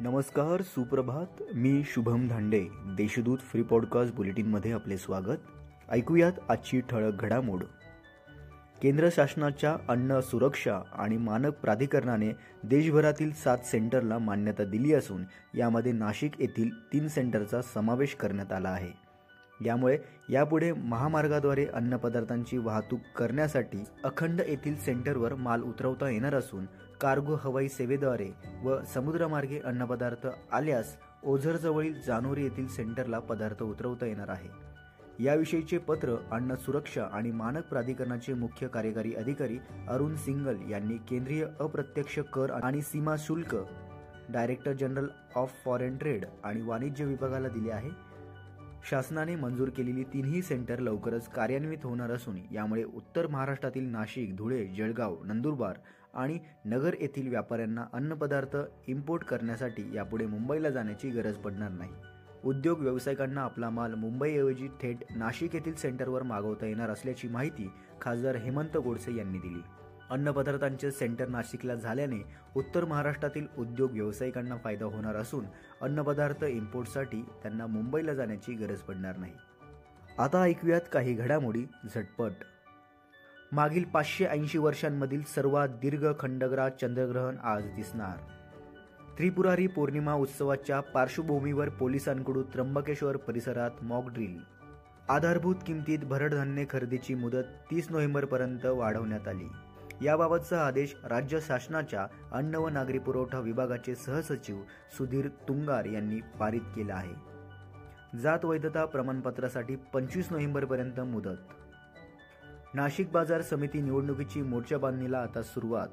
नमस्कार सुप्रभात. मी शुभम धांडे देशदूत फ्री पॉडकास्ट बुलेटिनमध्ये आपले स्वागत. ऐकूयात आजची ठळक घडामोड. केंद्र शासनाच्या अन्न सुरक्षा आणि मानक प्राधिकरणाने देशभरातील सात सेंटरला मान्यता दिली असून यामध्ये नाशिक येथील तीन सेंटरचा समावेश करण्यात आला आहे. यामुळे यापुढे महामार्गाद्वारे अन्नपदार्थांची वाहतूक करण्यासाठी अखंड येथील सेंटरवर माल उतरवता येणार असून कार्गो हवाई सेवेद्वारे व समुद्रमार्गे अन्नपदार्थ आल्यास ओझरजवळील जानोरी येथील सेंटरला पदार्थ उतरवता येणार आहे. याविषयीचे पत्र अन्न सुरक्षा आणि मानक प्राधिकरणाचे मुख्य कार्यकारी अधिकारी अरुण सिंगल यांनी केंद्रीय अप्रत्यक्ष कर आणि सीमा शुल्क director general of foreign trade आणि वाणिज्य विभागाला दिले आहे. शासनाने मंजूर केलेली तीनही सेंटर लवकरच कार्यान्वित होणार असून यामुळे उत्तर महाराष्ट्रातील नाशिक धुळे जळगाव नंदुरबार आणि नगर येथील व्यापाऱ्यांना अन्नपदार्थ इम्पोर्ट करण्यासाठी यापुढे मुंबईला जाण्याची गरज पडणार नाही. उद्योग व्यावसायिकांना आपला माल मुंबईऐवजी थेट नाशिक येथील सेंटरवर मागवता येणार असल्याची माहिती खासदार हेमंत गोडसे यांनी दिली. अन्नपदार्थांचे सेंटर नाशिकला झाल्याने उत्तर महाराष्ट्रातील उद्योग व्यावसायिकांना फायदा होणार असून अन्नपदार्थ इम्पोर्टसाठी त्यांना मुंबईला जाण्याची गरज पडणार नाही. आता ऐकूयात काही घडामोडी झटपट. मागील पाचशे ऐंशी वर्षांमधील सर्वात दीर्घ खंडग्रा चंद्रग्रहण आज दिसणार. त्रिपुरारी पौर्णिमा उत्सवाच्या पार्श्वभूमीवर पोलिसांकडून त्र्यंबकेश्वर परिसरात मॉक ड्रिल आधारभूत किमतीत भरडधान्य खरेदीची मुदत तीस नोव्हेंबरपर्यंत वाढवण्यात आली. याबाबतचा आदेश राज्य शासनाच्या अन्न व नागरी पुरवठा विभागाचे सहसचिव सुधीर तुंगार यांनी पारित केला आहे. जात वैधता प्रमाणपत्रासाठी पंचवीस नोव्हेंबरपर्यंत मुदत. नाशिक बाजार समिती निवडणुकीची मोर्चा बांधणीला आता सुरुवात.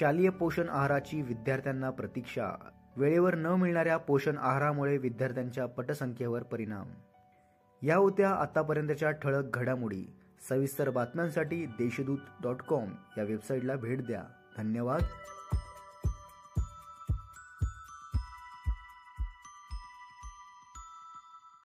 शालेय पोषण आहाराची विद्यार्थ्यांना प्रतीक्षा वेळेवर न मिळणाऱ्या पोषण आहारामुळे विद्यार्थ्यांच्या पटसंख्येवर परिणाम. या होत्या आतापर्यंतच्या ठळक घडामोडी. सविस्तर बातम्यांसाठी देशदूत डॉट कॉम या वेबसाईटला भेट द्या. धन्यवाद.